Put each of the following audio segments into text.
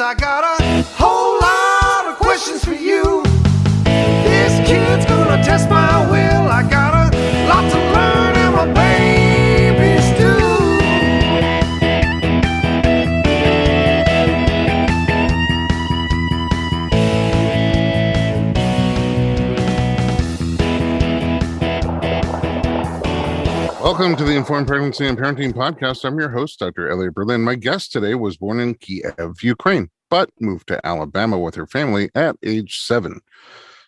I got Welcome to the Informed Pregnancy and Parenting Podcast. I'm your host, Dr. Elliot Berlin. My guest today was born in Kiev, Ukraine, but moved to Alabama with her family at age seven.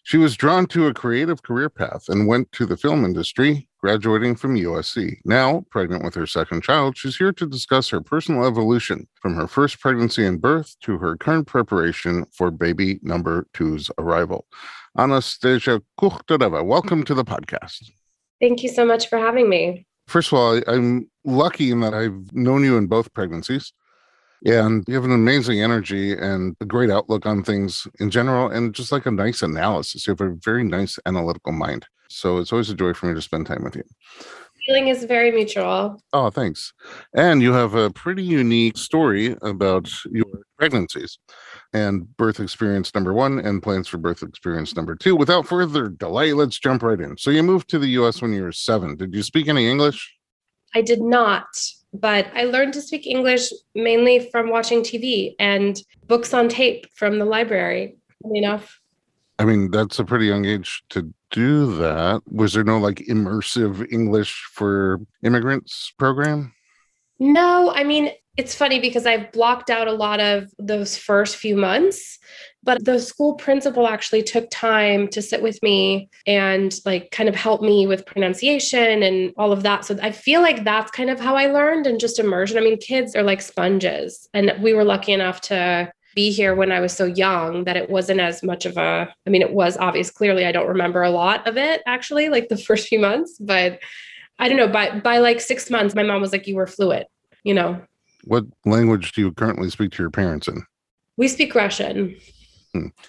She was drawn to a creative career path and went to the film industry, graduating from USC. Now, pregnant with her second child, she's here to discuss her personal evolution from her first pregnancy and birth to her current preparation for baby number two's arrival. Anastasiya Kukhtareva, welcome to the podcast. Thank you so much for having me. First of all, I'm lucky in that I've known you in both pregnancies. And you have an amazing energy and a great outlook on things in general, and just like a nice analysis. You have a very nice analytical mind. So it's always a joy for me to spend time with you. Feeling is very mutual. Oh, thanks. And you have a pretty unique story about your pregnancies and birth experience number one and plans for birth experience number two. Without further delay, let's jump right in. So you moved to the US when you were seven. Did you speak any English? I did not, but I learned to speak English mainly from watching TV and books on tape from the library. Enough. I mean, that's a pretty young age to do that. Was there no like immersive English for immigrants program? No, I mean, it's funny because I've blocked out a lot of those first few months, but the school principal actually took time to sit with me and like kind of help me with pronunciation and all of that. So I feel like that's kind of how I learned and just immersion. I mean, kids are like sponges, and we were lucky enough to be here when I was so young that it wasn't as much of a, I mean, it was obvious. Clearly, I don't remember a lot of it actually, like the first few months, but I don't know. By, by like six months, my mom was like, you were fluent, you know, What language do you currently speak to your parents in? we speak Russian.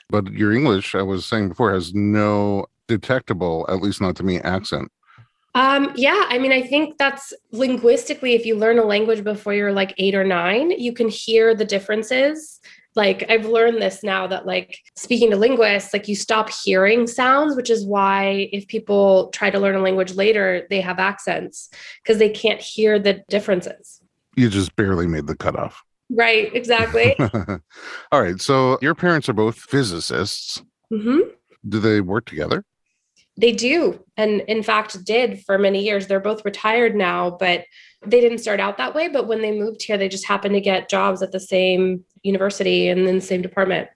But your English, I was saying before, has no detectable, at least not to me, accent. Um, yeah, I mean, I think that's linguistically, if you learn a language before you're like eight or nine, you can hear the differences. Like, I've learned this now that, like, speaking to linguists, like, you stop hearing sounds, which is why if people try to learn a language later, they have accents because they can't hear the differences. You just barely made the cutoff. Right, exactly. All right. So your parents are both physicists. hmm Do they work together? They do. And in fact, did for many years. They're both retired now, but they didn't start out that way. But when they moved here, they just happened to get jobs at the same university and in the same department.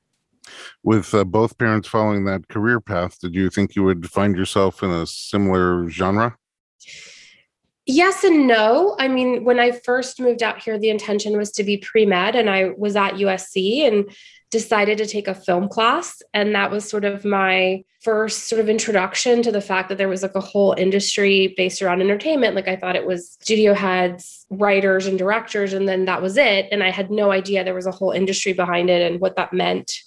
With uh, both parents following that career path, did you think you would find yourself in a similar genre? Yes and no. I mean, when I first moved out here, the intention was to be pre med, and I was at USC and decided to take a film class. And that was sort of my first sort of introduction to the fact that there was like a whole industry based around entertainment. Like I thought it was studio heads, writers, and directors, and then that was it. And I had no idea there was a whole industry behind it and what that meant.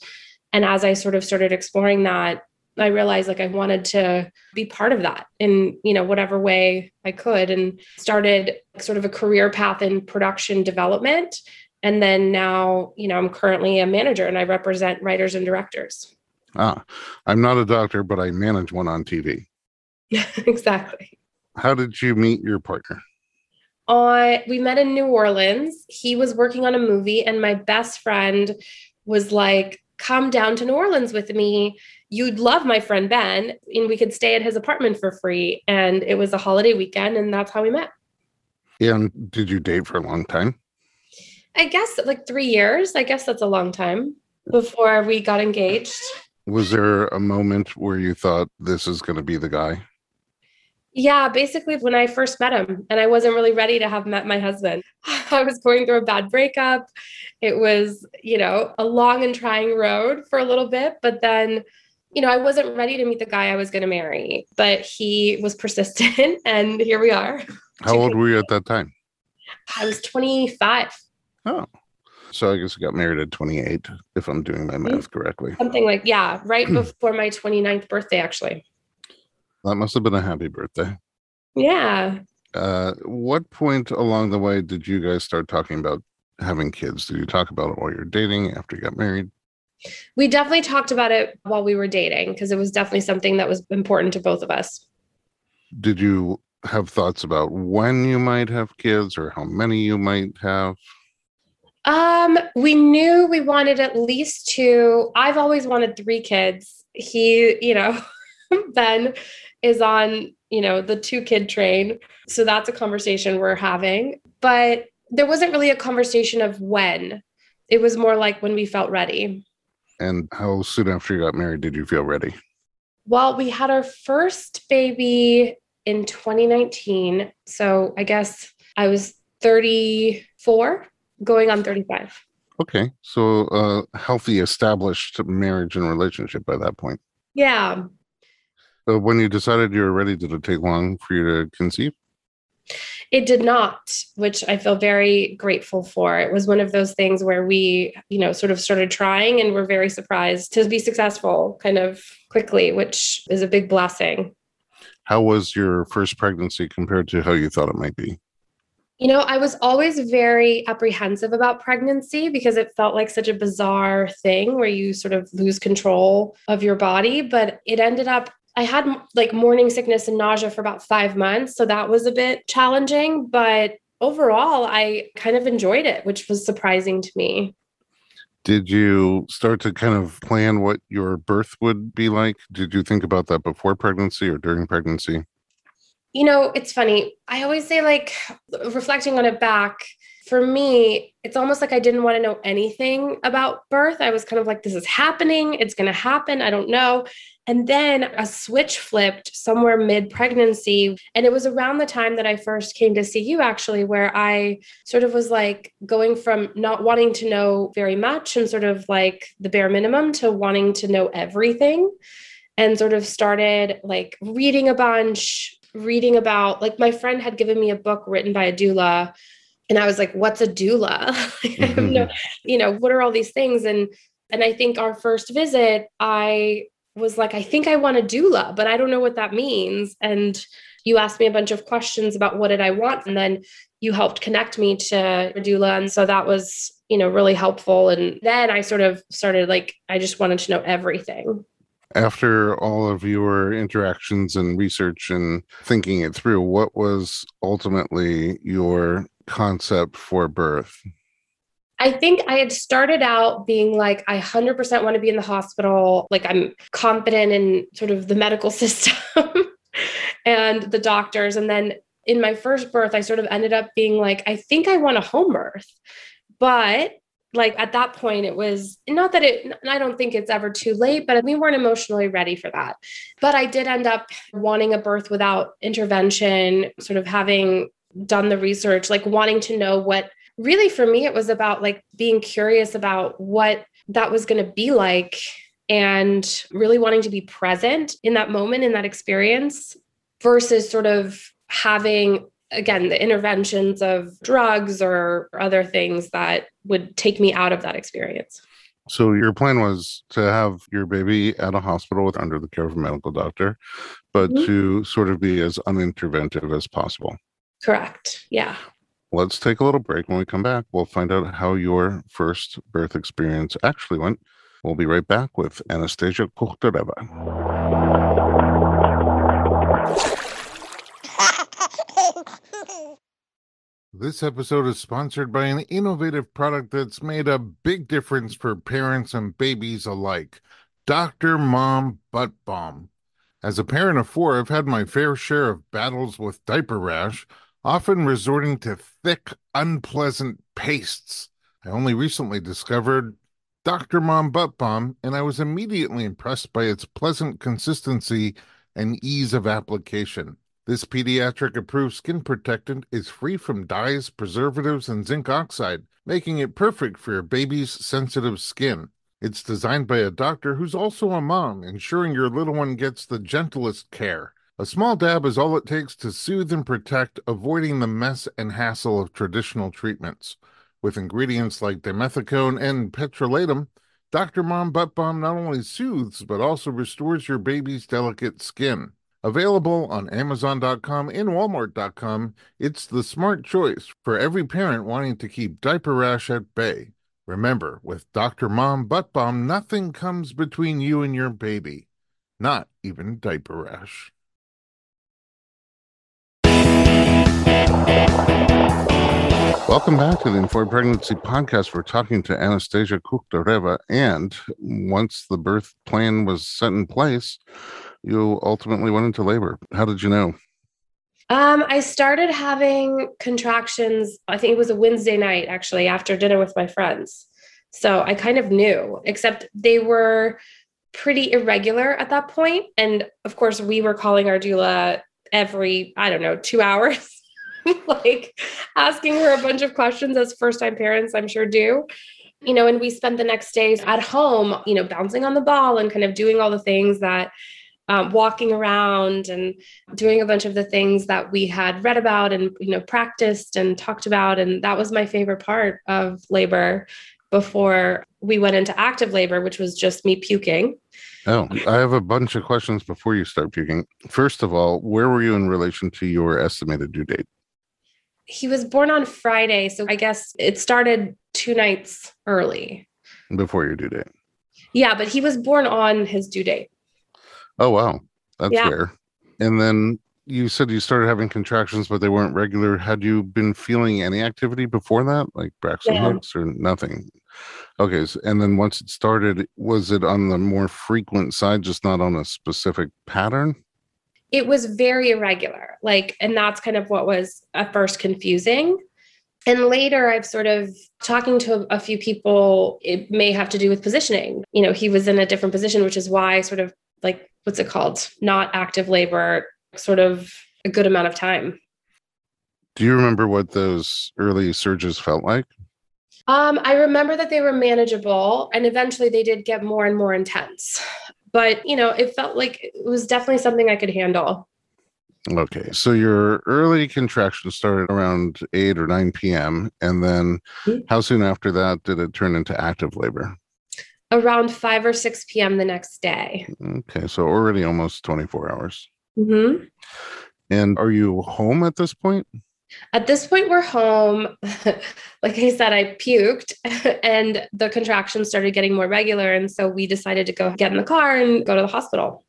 And as I sort of started exploring that, I realized like I wanted to be part of that in, you know, whatever way I could and started sort of a career path in production development. And then now, you know, I'm currently a manager and I represent writers and directors. Ah, I'm not a doctor, but I manage one on TV. exactly. How did you meet your partner? Uh, we met in New Orleans. He was working on a movie, and my best friend was like, come down to New Orleans with me. You'd love my friend Ben, and we could stay at his apartment for free. And it was a holiday weekend, and that's how we met. And did you date for a long time? I guess like three years. I guess that's a long time before we got engaged. Was there a moment where you thought this is going to be the guy? Yeah, basically when I first met him, and I wasn't really ready to have met my husband. I was going through a bad breakup. It was, you know, a long and trying road for a little bit, but then, you know, I wasn't ready to meet the guy I was going to marry, but he was persistent, and here we are. How old were you at that time? I was 25. Oh, so I guess I got married at 28, if I'm doing my math mm-hmm. correctly. Something like, yeah, right before my 29th birthday, actually. That must have been a happy birthday. Yeah. Uh, what point along the way did you guys start talking about having kids? Did you talk about it while you're dating, after you got married? We definitely talked about it while we were dating because it was definitely something that was important to both of us. Did you have thoughts about when you might have kids or how many you might have? Um, we knew we wanted at least two. I've always wanted three kids. He, you know, Ben is on, you know, the two kid train. So that's a conversation we're having. But there wasn't really a conversation of when. It was more like when we felt ready. And how soon after you got married did you feel ready? Well, we had our first baby in 2019. So I guess I was 34 going on 35. Okay. So uh healthy established marriage and relationship by that point. Yeah. So when you decided you were ready, did it take long for you to conceive? It did not, which I feel very grateful for. It was one of those things where we, you know, sort of started trying and were very surprised to be successful kind of quickly, which is a big blessing. How was your first pregnancy compared to how you thought it might be? You know, I was always very apprehensive about pregnancy because it felt like such a bizarre thing where you sort of lose control of your body. But it ended up, I had like morning sickness and nausea for about five months. So that was a bit challenging. But overall, I kind of enjoyed it, which was surprising to me. Did you start to kind of plan what your birth would be like? Did you think about that before pregnancy or during pregnancy? You know, it's funny. I always say, like, reflecting on it back, for me, it's almost like I didn't want to know anything about birth. I was kind of like, this is happening. It's going to happen. I don't know. And then a switch flipped somewhere mid pregnancy. And it was around the time that I first came to see you, actually, where I sort of was like going from not wanting to know very much and sort of like the bare minimum to wanting to know everything. And sort of started like reading a bunch, reading about like my friend had given me a book written by a doula and i was like what's a doula? Mm-hmm. no, you know what are all these things? And and i think our first visit i was like i think i want a doula but i don't know what that means. And you asked me a bunch of questions about what did i want? And then you helped connect me to a doula. And so that was you know really helpful. And then i sort of started like i just wanted to know everything. After all of your interactions and research and thinking it through, what was ultimately your concept for birth? I think I had started out being like, I 100% want to be in the hospital. Like, I'm confident in sort of the medical system and the doctors. And then in my first birth, I sort of ended up being like, I think I want a home birth. But like at that point it was not that it i don't think it's ever too late but we weren't emotionally ready for that but i did end up wanting a birth without intervention sort of having done the research like wanting to know what really for me it was about like being curious about what that was going to be like and really wanting to be present in that moment in that experience versus sort of having again the interventions of drugs or other things that would take me out of that experience so your plan was to have your baby at a hospital with under the care of a medical doctor but mm-hmm. to sort of be as uninterventive as possible correct yeah let's take a little break when we come back we'll find out how your first birth experience actually went we'll be right back with Anastasiya Kukhtareva. This episode is sponsored by an innovative product that's made a big difference for parents and babies alike Dr. Mom Butt Balm. As a parent of four, I've had my fair share of battles with diaper rash, often resorting to thick, unpleasant pastes. I only recently discovered Dr. Mom Butt Balm, and I was immediately impressed by its pleasant consistency and ease of application. This pediatric approved skin protectant is free from dyes, preservatives, and zinc oxide, making it perfect for your baby's sensitive skin. It's designed by a doctor who's also a mom, ensuring your little one gets the gentlest care. A small dab is all it takes to soothe and protect, avoiding the mess and hassle of traditional treatments. With ingredients like dimethicone and petrolatum, Dr. Mom Butt Balm not only soothes but also restores your baby's delicate skin. Available on Amazon.com and Walmart.com, it's the smart choice for every parent wanting to keep diaper rash at bay. Remember, with Dr. Mom Butt Balm, nothing comes between you and your baby, not even diaper rash. Welcome back to the Informed Pregnancy Podcast. We're talking to Anastasiya Kukhtareva, and once the birth plan was set in place, you ultimately went into labor. How did you know? Um, I started having contractions, I think it was a Wednesday night actually, after dinner with my friends. So I kind of knew, except they were pretty irregular at that point. And of course, we were calling our doula every, I don't know, two hours, like asking her a bunch of questions as first time parents, I'm sure do. You know, and we spent the next days at home, you know, bouncing on the ball and kind of doing all the things that um, walking around and doing a bunch of the things that we had read about and you know practiced and talked about. And that was my favorite part of labor before we went into active labor which was just me puking. Oh i have a bunch of questions before you start puking. First of all where were you in relation to your estimated due date he was born on friday so i guess it started two nights early before your due date yeah but he was born on his due date Oh wow, that's yeah. rare. And then you said you started having contractions, but they weren't regular. Had you been feeling any activity before that, like Braxton yeah. Hicks or nothing? Okay, so, and then once it started, was it on the more frequent side, just not on a specific pattern? It was very irregular, like, and that's kind of what was at first confusing. And later, I've sort of talking to a few people, it may have to do with positioning. You know, he was in a different position, which is why sort of like what's it called? Not active labor, sort of a good amount of time. Do you remember what those early surges felt like? Um, I remember that they were manageable and eventually they did get more and more intense. But, you know, it felt like it was definitely something I could handle. Okay. So your early contraction started around 8 or 9 p.m. And then mm-hmm. how soon after that did it turn into active labor? around 5 or 6 p.m. the next day. Okay, so already almost 24 hours. Mm-hmm. And are you home at this point? At this point, we're home. like I said, I puked and the contractions started getting more regular. And so we decided to go get in the car and go to the hospital.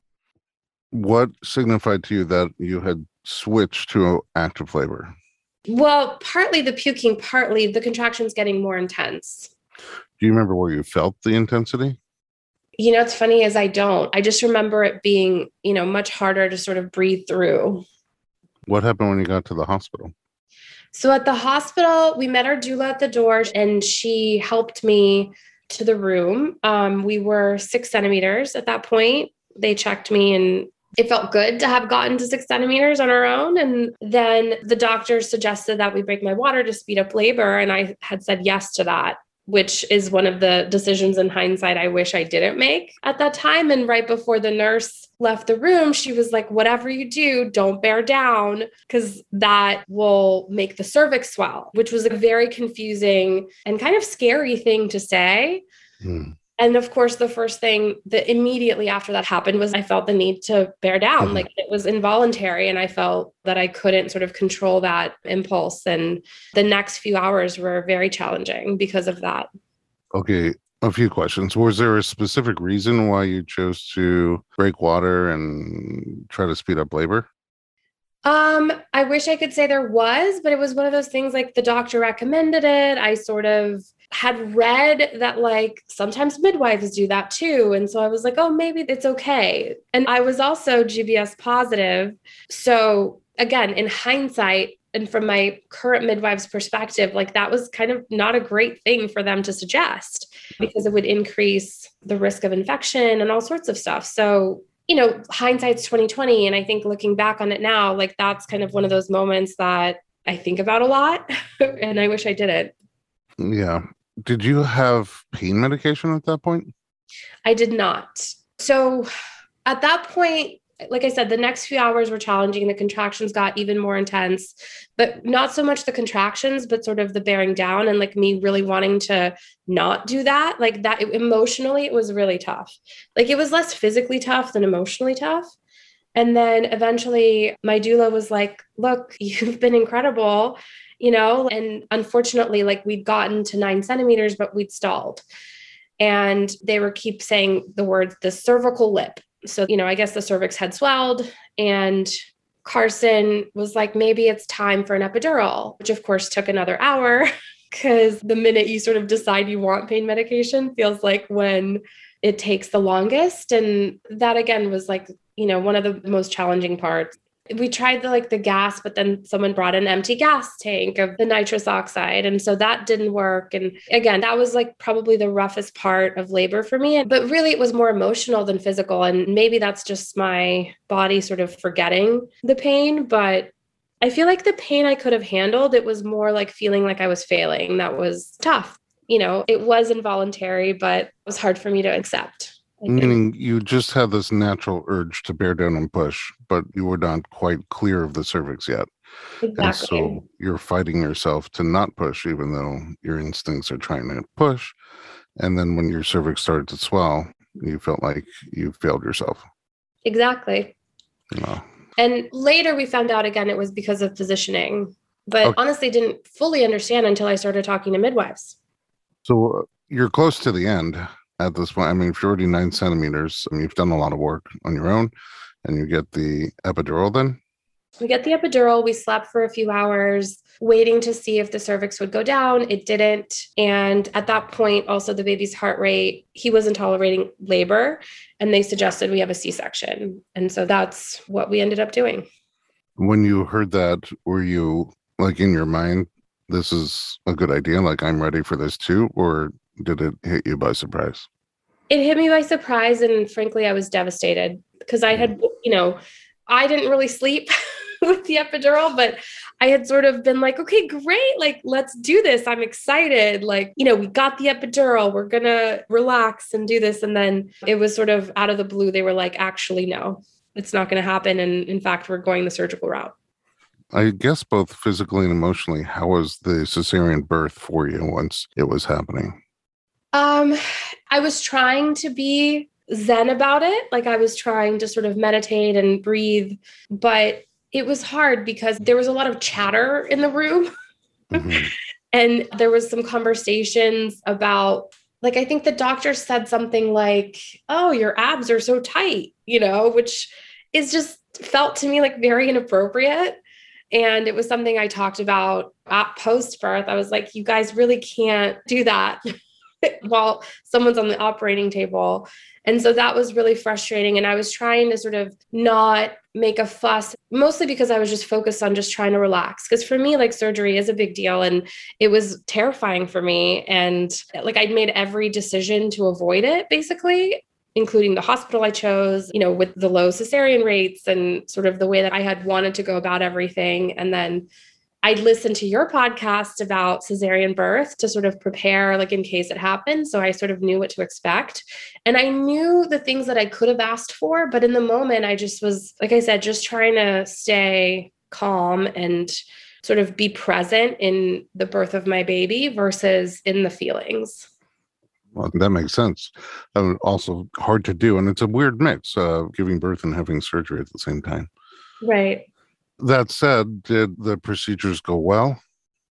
What signified to you that you had switched to active labor? Well, partly the puking, partly the contractions getting more intense. Do you remember where you felt the intensity? You know, it's funny as I don't. I just remember it being, you know, much harder to sort of breathe through. What happened when you got to the hospital? So at the hospital, we met our doula at the door and she helped me to the room. Um, we were six centimeters at that point. They checked me and it felt good to have gotten to six centimeters on our own. And then the doctor suggested that we break my water to speed up labor. And I had said yes to that which is one of the decisions in hindsight I wish I didn't make at that time. And right before the nurse left the room, she was like, whatever you do, don't bear down because that will make the cervix swell, which was a very confusing and kind of scary thing to say. Mm. And of course, the first thing that immediately after that happened was I felt the need to bear down. Mm-hmm. Like it was involuntary. And I felt that I couldn't sort of control that impulse. And the next few hours were very challenging because of that. Okay. A few questions. Was there a specific reason why you chose to break water and try to speed up labor? Um, I wish I could say there was, but it was one of those things like the doctor recommended it. I sort of had read that like sometimes midwives do that too. And so I was like, oh, maybe it's okay. And I was also GBS positive. So again, in hindsight, and from my current midwife's perspective, like that was kind of not a great thing for them to suggest because it would increase the risk of infection and all sorts of stuff. So you know, hindsight's 2020. And I think looking back on it now, like that's kind of one of those moments that I think about a lot and I wish I didn't. Yeah. Did you have pain medication at that point? I did not. So at that point, like I said, the next few hours were challenging. The contractions got even more intense, but not so much the contractions, but sort of the bearing down and like me really wanting to not do that. Like that emotionally, it was really tough. Like it was less physically tough than emotionally tough. And then eventually my doula was like, look, you've been incredible, you know? And unfortunately, like we'd gotten to nine centimeters, but we'd stalled. And they were keep saying the words the cervical lip so, you know, I guess the cervix had swelled and Carson was like, maybe it's time for an epidural, which of course took another hour because the minute you sort of decide you want pain medication feels like when it takes the longest. And that again was like, you know, one of the most challenging parts we tried the like the gas but then someone brought an empty gas tank of the nitrous oxide and so that didn't work. And again that was like probably the roughest part of labor for me but really it was more emotional than physical and maybe that's just my body sort of forgetting the pain but I feel like the pain I could have handled it was more like feeling like I was failing. That was tough. You know it was involuntary but it was hard for me to accept Meaning you just had this natural urge to bear down and push, but you were not quite clear of the cervix yet. Exactly. And so you're fighting yourself to not push, even though your instincts are trying to push. And then when your cervix started to swell, you felt like you failed yourself. Exactly. And later we found out again it was because of positioning, but okay. honestly didn't fully understand until I started talking to midwives. So uh, you're close to the end at this point. I mean, if you're already nine centimeters, I mean, you've done a lot of work on your own and you get the epidural then? We get the epidural. We slept for a few hours, waiting to see if the cervix would go down. It didn't. And at that point, also the baby's heart rate, he wasn't tolerating labor. And they suggested we have a C section. And so that's what we ended up doing. When you heard that, were you like in your mind, this is a good idea? Like, I'm ready for this too? Or did it hit you by surprise? It hit me by surprise. And frankly, I was devastated because I had, mm. you know, I didn't really sleep with the epidural, but I had sort of been like, okay, great. Like, let's do this. I'm excited. Like, you know, we got the epidural. We're going to relax and do this. And then it was sort of out of the blue. They were like, actually, no, it's not going to happen. And in fact, we're going the surgical route. I guess both physically and emotionally, how was the cesarean birth for you once it was happening? Um, I was trying to be zen about it. Like I was trying to sort of meditate and breathe, but it was hard because there was a lot of chatter in the room. Mm-hmm. and there was some conversations about like I think the doctor said something like, "Oh, your abs are so tight," you know, which is just felt to me like very inappropriate. And it was something I talked about at post birth. I was like, you guys really can't do that. while someone's on the operating table. And so that was really frustrating. And I was trying to sort of not make a fuss, mostly because I was just focused on just trying to relax. Because for me, like surgery is a big deal and it was terrifying for me. And like I'd made every decision to avoid it, basically including the hospital I chose, you know, with the low cesarean rates and sort of the way that I had wanted to go about everything. And then I listened to your podcast about cesarean birth to sort of prepare, like in case it happened. So I sort of knew what to expect. And I knew the things that I could have asked for. But in the moment, I just was, like I said, just trying to stay calm and sort of be present in the birth of my baby versus in the feelings. Well, that makes sense. Um, also hard to do. And it's a weird mix, uh, giving birth and having surgery at the same time. Right. That said, did the procedures go well?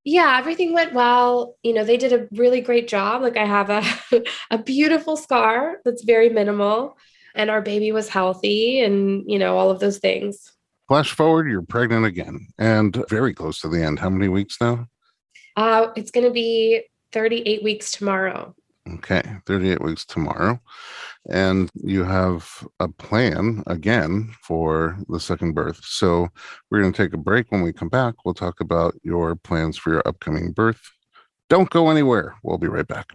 Yeah, everything went well. You know, they did a really great job. Like I have a a beautiful scar that's very minimal and our baby was healthy and, you know, all of those things. Flash forward, you're pregnant again and very close to the end. How many weeks now? Uh, it's going to be 38 weeks tomorrow. Okay, 38 weeks tomorrow. And you have a plan again for the second birth. So we're going to take a break. When we come back, we'll talk about your plans for your upcoming birth. Don't go anywhere. We'll be right back.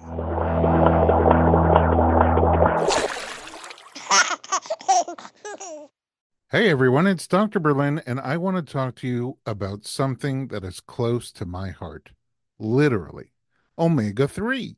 Hey everyone, it's Dr. Berlin, and I want to talk to you about something that is close to my heart. Literally, omega 3.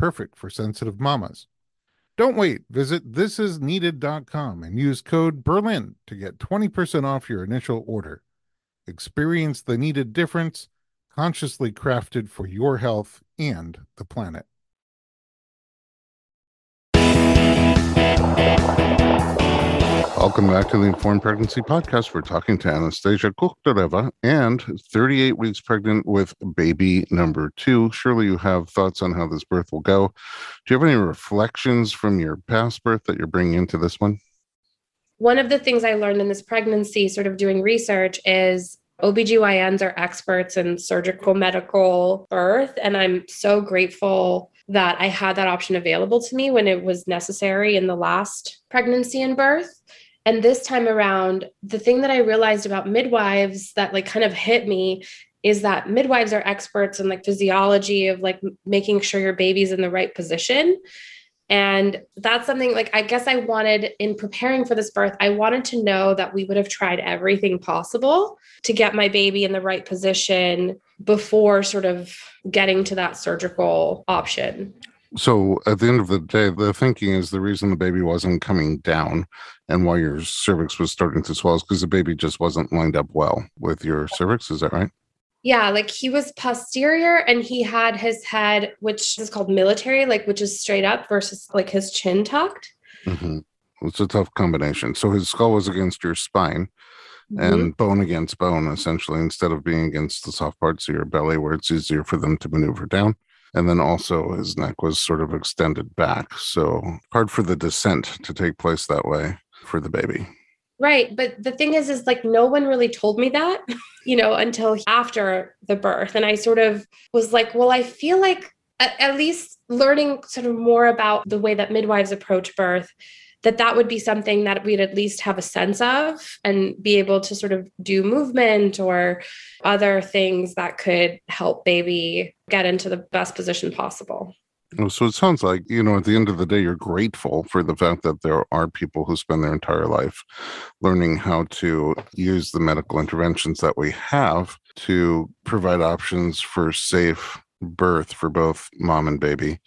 perfect for sensitive mamas. Don't wait. Visit thisisneeded.com and use code Berlin to get 20% off your initial order. Experience the needed difference, consciously crafted for your health and the planet. Welcome back to the Informed Pregnancy Podcast. We're talking to Anastasiya Kukhtareva and 38 weeks pregnant with baby number two. Surely you have thoughts on how this birth will go. Do you have any reflections from your past birth that you're bringing into this one? One of the things I learned in this pregnancy, sort of doing research, is OBGYNs are experts in surgical medical birth. And I'm so grateful that I had that option available to me when it was necessary in the last pregnancy and birth. And this time around the thing that i realized about midwives that like kind of hit me is that midwives are experts in like physiology of like making sure your baby's in the right position. And that's something like i guess i wanted in preparing for this birth i wanted to know that we would have tried everything possible to get my baby in the right position before sort of getting to that surgical option so at the end of the day, the thinking is the reason the baby wasn't coming down and why your cervix was starting to swell is because the baby just wasn't lined up well with your cervix. Is that right? Yeah, like he was posterior and he had his head, which is called military, like which is straight up versus like his chin tucked. Mm-hmm. It's a tough combination. So his skull was against your spine mm-hmm. and bone against bone, essentially, instead of being against the soft parts of your belly where it's easier for them to maneuver down. And then also his neck was sort of extended back. So hard for the descent to take place that way for the baby. Right. But the thing is, is like no one really told me that, you know, until after the birth. And I sort of was like, well, I feel like at, at least learning sort of more about the way that midwives approach birth that that would be something that we'd at least have a sense of and be able to sort of do movement or other things that could help baby get into the best position possible. Oh, so it sounds like, you know, at the end of the day, you're grateful for the fact that there are people who spend their entire life learning how to use the medical interventions that we have to provide options for safe birth for both mom and baby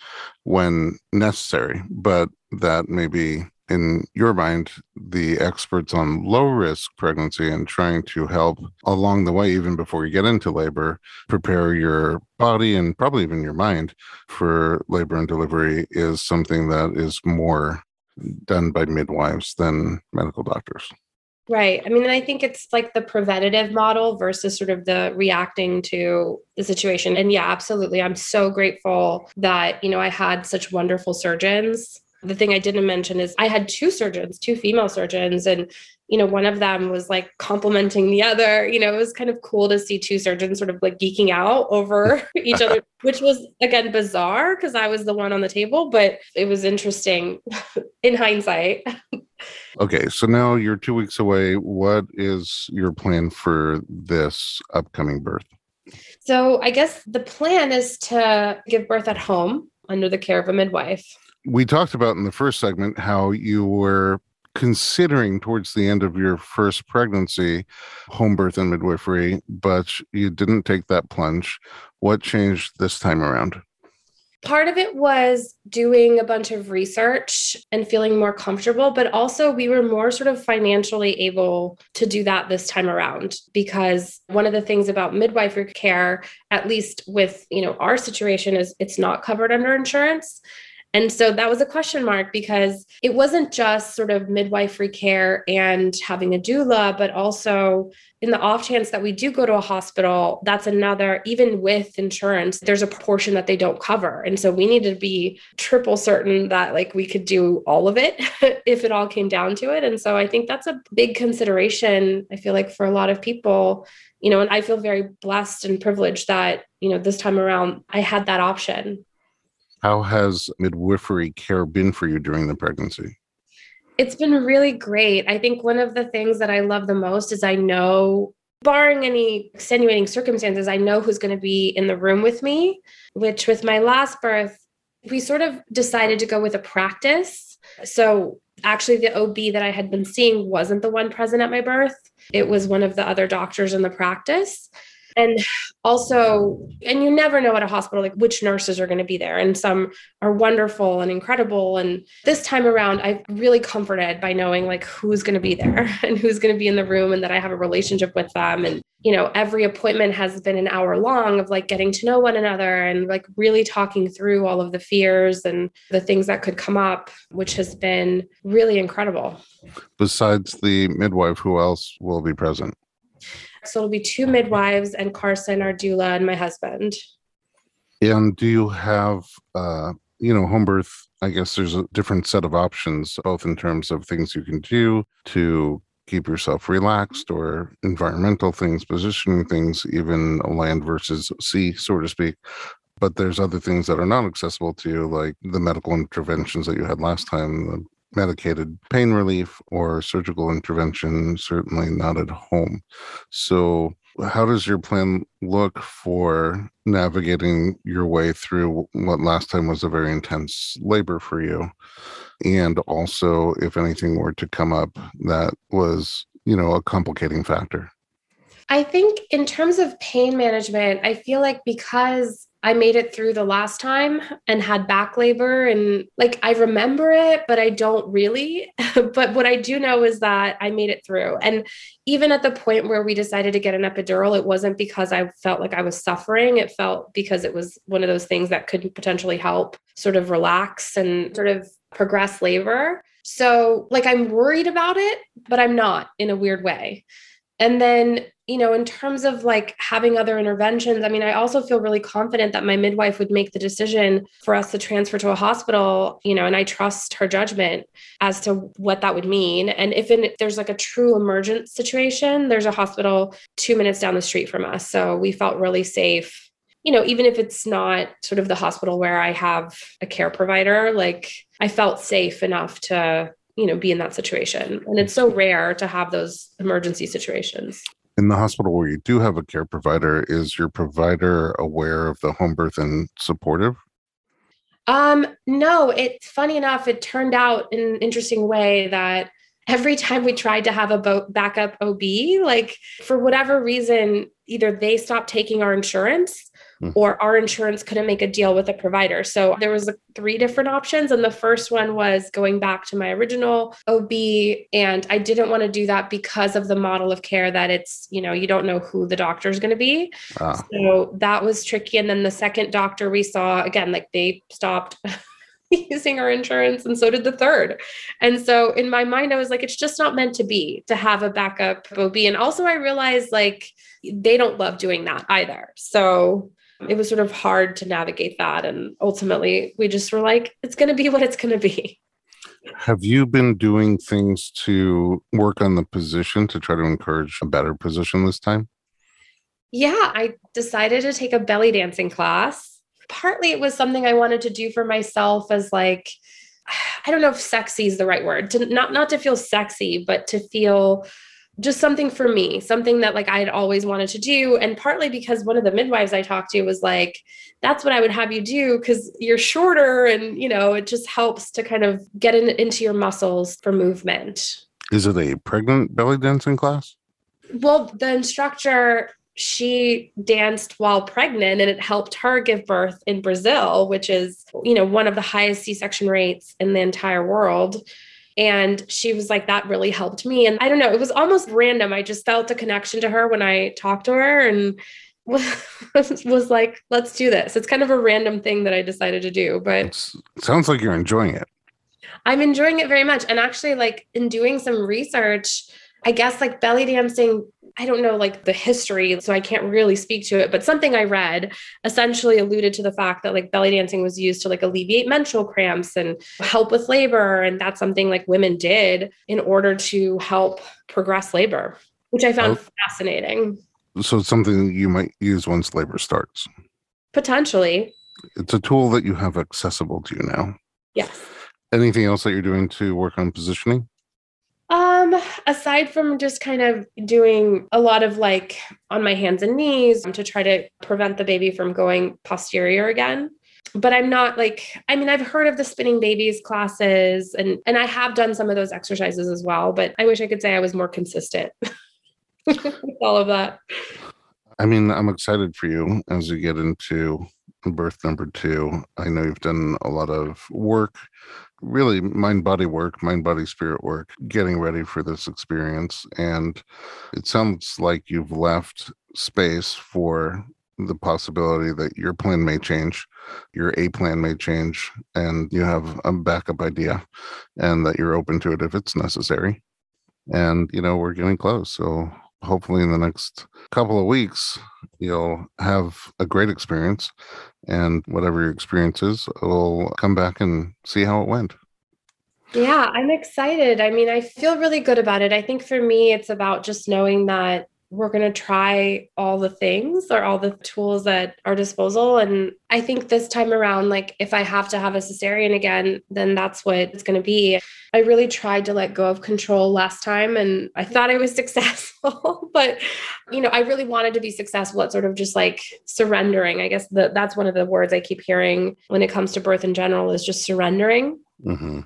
when necessary, but that maybe in your mind, the experts on low risk pregnancy and trying to help along the way, even before you get into labor, prepare your body and probably even your mind for labor and delivery is something that is more done by midwives than medical doctors. Right. I mean, I think it's like the preventative model versus sort of the reacting to the situation. And yeah, absolutely. I'm so grateful that, you know, I had such wonderful surgeons the thing I didn't mention is I had two surgeons, two female surgeons, and you know, one of them was like complimenting the other. You know, it was kind of cool to see two surgeons sort of like geeking out over each other, which was again bizarre because I was the one on the table, but it was interesting in hindsight. okay, so now you're two weeks away. What is your plan for this upcoming birth? So, I guess the plan is to give birth at home under the care of a midwife we talked about in the first segment how you were considering towards the end of your first pregnancy home birth and midwifery, but you didn't take that plunge. What changed this time around? part of it was doing a bunch of research and feeling more comfortable but also we were more sort of financially able to do that this time around because one of the things about midwifery care at least with you know our situation is it's not covered under insurance and so that was a question mark because it wasn't just sort of midwifery care and having a doula, but also in the off chance that we do go to a hospital, that's another, even with insurance, there's a portion that they don't cover. And so we need to be triple certain that like we could do all of it if it all came down to it. And so I think that's a big consideration. I feel like for a lot of people, you know, and I feel very blessed and privileged that, you know, this time around I had that option. How has midwifery care been for you during the pregnancy? It's been really great. I think one of the things that I love the most is I know, barring any extenuating circumstances, I know who's going to be in the room with me, which with my last birth, we sort of decided to go with a practice. So actually, the OB that I had been seeing wasn't the one present at my birth, it was one of the other doctors in the practice. And also, and you never know at a hospital like which nurses are going to be there. And some are wonderful and incredible. And this time around, I'm really comforted by knowing like who's going to be there and who's going to be in the room and that I have a relationship with them. And, you know, every appointment has been an hour long of like getting to know one another and like really talking through all of the fears and the things that could come up, which has been really incredible. Besides the midwife, who else will be present? So it'll be two midwives and Carson, our doula, and my husband. And do you have, uh, you know, home birth? I guess there's a different set of options, both in terms of things you can do to keep yourself relaxed or environmental things, positioning things, even land versus sea, so to speak. But there's other things that are not accessible to you, like the medical interventions that you had last time, medicated pain relief or surgical intervention, certainly not at home. So, how does your plan look for navigating your way through what last time was a very intense labor for you? And also, if anything were to come up that was, you know, a complicating factor? I think in terms of pain management, I feel like because I made it through the last time and had back labor. And like, I remember it, but I don't really. but what I do know is that I made it through. And even at the point where we decided to get an epidural, it wasn't because I felt like I was suffering. It felt because it was one of those things that could potentially help sort of relax and sort of progress labor. So, like, I'm worried about it, but I'm not in a weird way. And then you know, in terms of like having other interventions, I mean, I also feel really confident that my midwife would make the decision for us to transfer to a hospital, you know, and I trust her judgment as to what that would mean. And if in, there's like a true emergent situation, there's a hospital two minutes down the street from us. So we felt really safe, you know, even if it's not sort of the hospital where I have a care provider, like I felt safe enough to you know be in that situation and it's so rare to have those emergency situations in the hospital where you do have a care provider, is your provider aware of the home birth and supportive? Um, no, it's funny enough, it turned out in an interesting way that every time we tried to have a backup OB, like for whatever reason, either they stopped taking our insurance. Or our insurance couldn't make a deal with a provider. So there was three different options and the first one was going back to my original OB and I didn't want to do that because of the model of care that it's, you know, you don't know who the doctor is going to be. Ah. So that was tricky and then the second doctor we saw again like they stopped using our insurance and so did the third and so in my mind i was like it's just not meant to be to have a backup ob and also i realized like they don't love doing that either so it was sort of hard to navigate that. And ultimately, we just were like, it's going to be what it's going to be. Have you been doing things to work on the position to try to encourage a better position this time? Yeah, I decided to take a belly dancing class. Partly it was something I wanted to do for myself as like I don't know if sexy is the right word. To not not to feel sexy, but to feel just something for me, something that like I had always wanted to do. And partly because one of the midwives I talked to was like, that's what I would have you do because you're shorter and, you know, it just helps to kind of get in, into your muscles for movement. Is it a pregnant belly dancing class? Well, the instructor she danced while pregnant and it helped her give birth in Brazil, which is, you know, one of the highest C-section rates in the entire world. And she was like, that really helped me. And I don't know, it was almost random. I just felt a connection to her when I talked to her and was, was like, let's do this. It's kind of a random thing that I decided to do, but It's, sounds like you're enjoying it. I'm enjoying it very much. And actually, like in doing some research, I guess like belly dancing, I don't know like the history, so I can't really speak to it, but something I read essentially alluded to the fact that like belly dancing was used to like alleviate menstrual cramps and help with labor. And that's something like women did in order to help progress labor, which I found Oh. fascinating. So something you might use once labor starts. Potentially. It's a tool that you have accessible to you now. Yes. Anything else that you're doing to work on positioning? Um, aside from just kind of doing a lot of like on my hands and knees to try to prevent the baby from going posterior again. But I'm not like I mean I've heard of the spinning babies classes and and I have done some of those exercises as well, but I wish I could say I was more consistent with all of that. I mean, I'm excited for you as you get into birth number two. I know you've done a lot of work, really mind body work, mind body spirit work, getting ready for this experience. And it sounds like you've left space for the possibility that your plan may change, your A plan may change, and you have a backup idea and that you're open to it if it's necessary. And, you know, we're getting close. So hopefully in the next couple of weeks, you'll have a great experience. And whatever your experience is, we'll come back and see how it went. Yeah, I'm excited. I mean, I feel really good about it. I think for me, it's about just knowing that we're going to try all the things or all the tools at our disposal. And I think this time around, like if I have to have a cesarean again, then that's what it's going to be. I really tried to let go of control last time and I thought I was successful, but you know, I really wanted to be successful at sort of just like surrendering. I guess the, that's one of the words I keep hearing when it comes to birth in general is just surrendering. hmm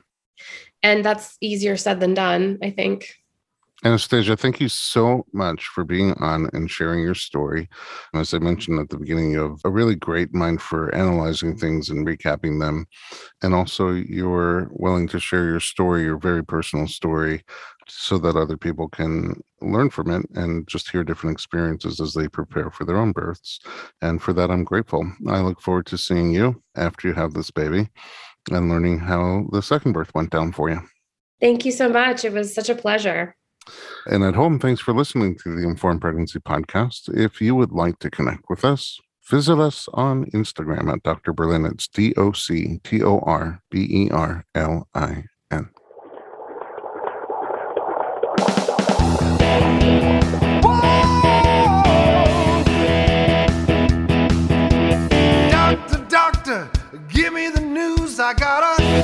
And that's easier said than done, I think. Anastasiya, thank you so much for being on and sharing your story. As I mentioned at the beginning, you have a really great mind for analyzing things and recapping them. And also, you're willing to share your story, your very personal story, so that other people can learn from it and just hear different experiences as they prepare for their own births. And for that, I'm grateful. I look forward to seeing you after you have this baby and learning how the second birth went down for you. Thank you so much. It was such a pleasure. And at home, thanks for listening to the Informed Pregnancy Podcast. If you would like to connect with us, visit us on Instagram at Dr. Berlin. It's D O C T O R B E R L I N. Doctor, doctor, give me the news. I got a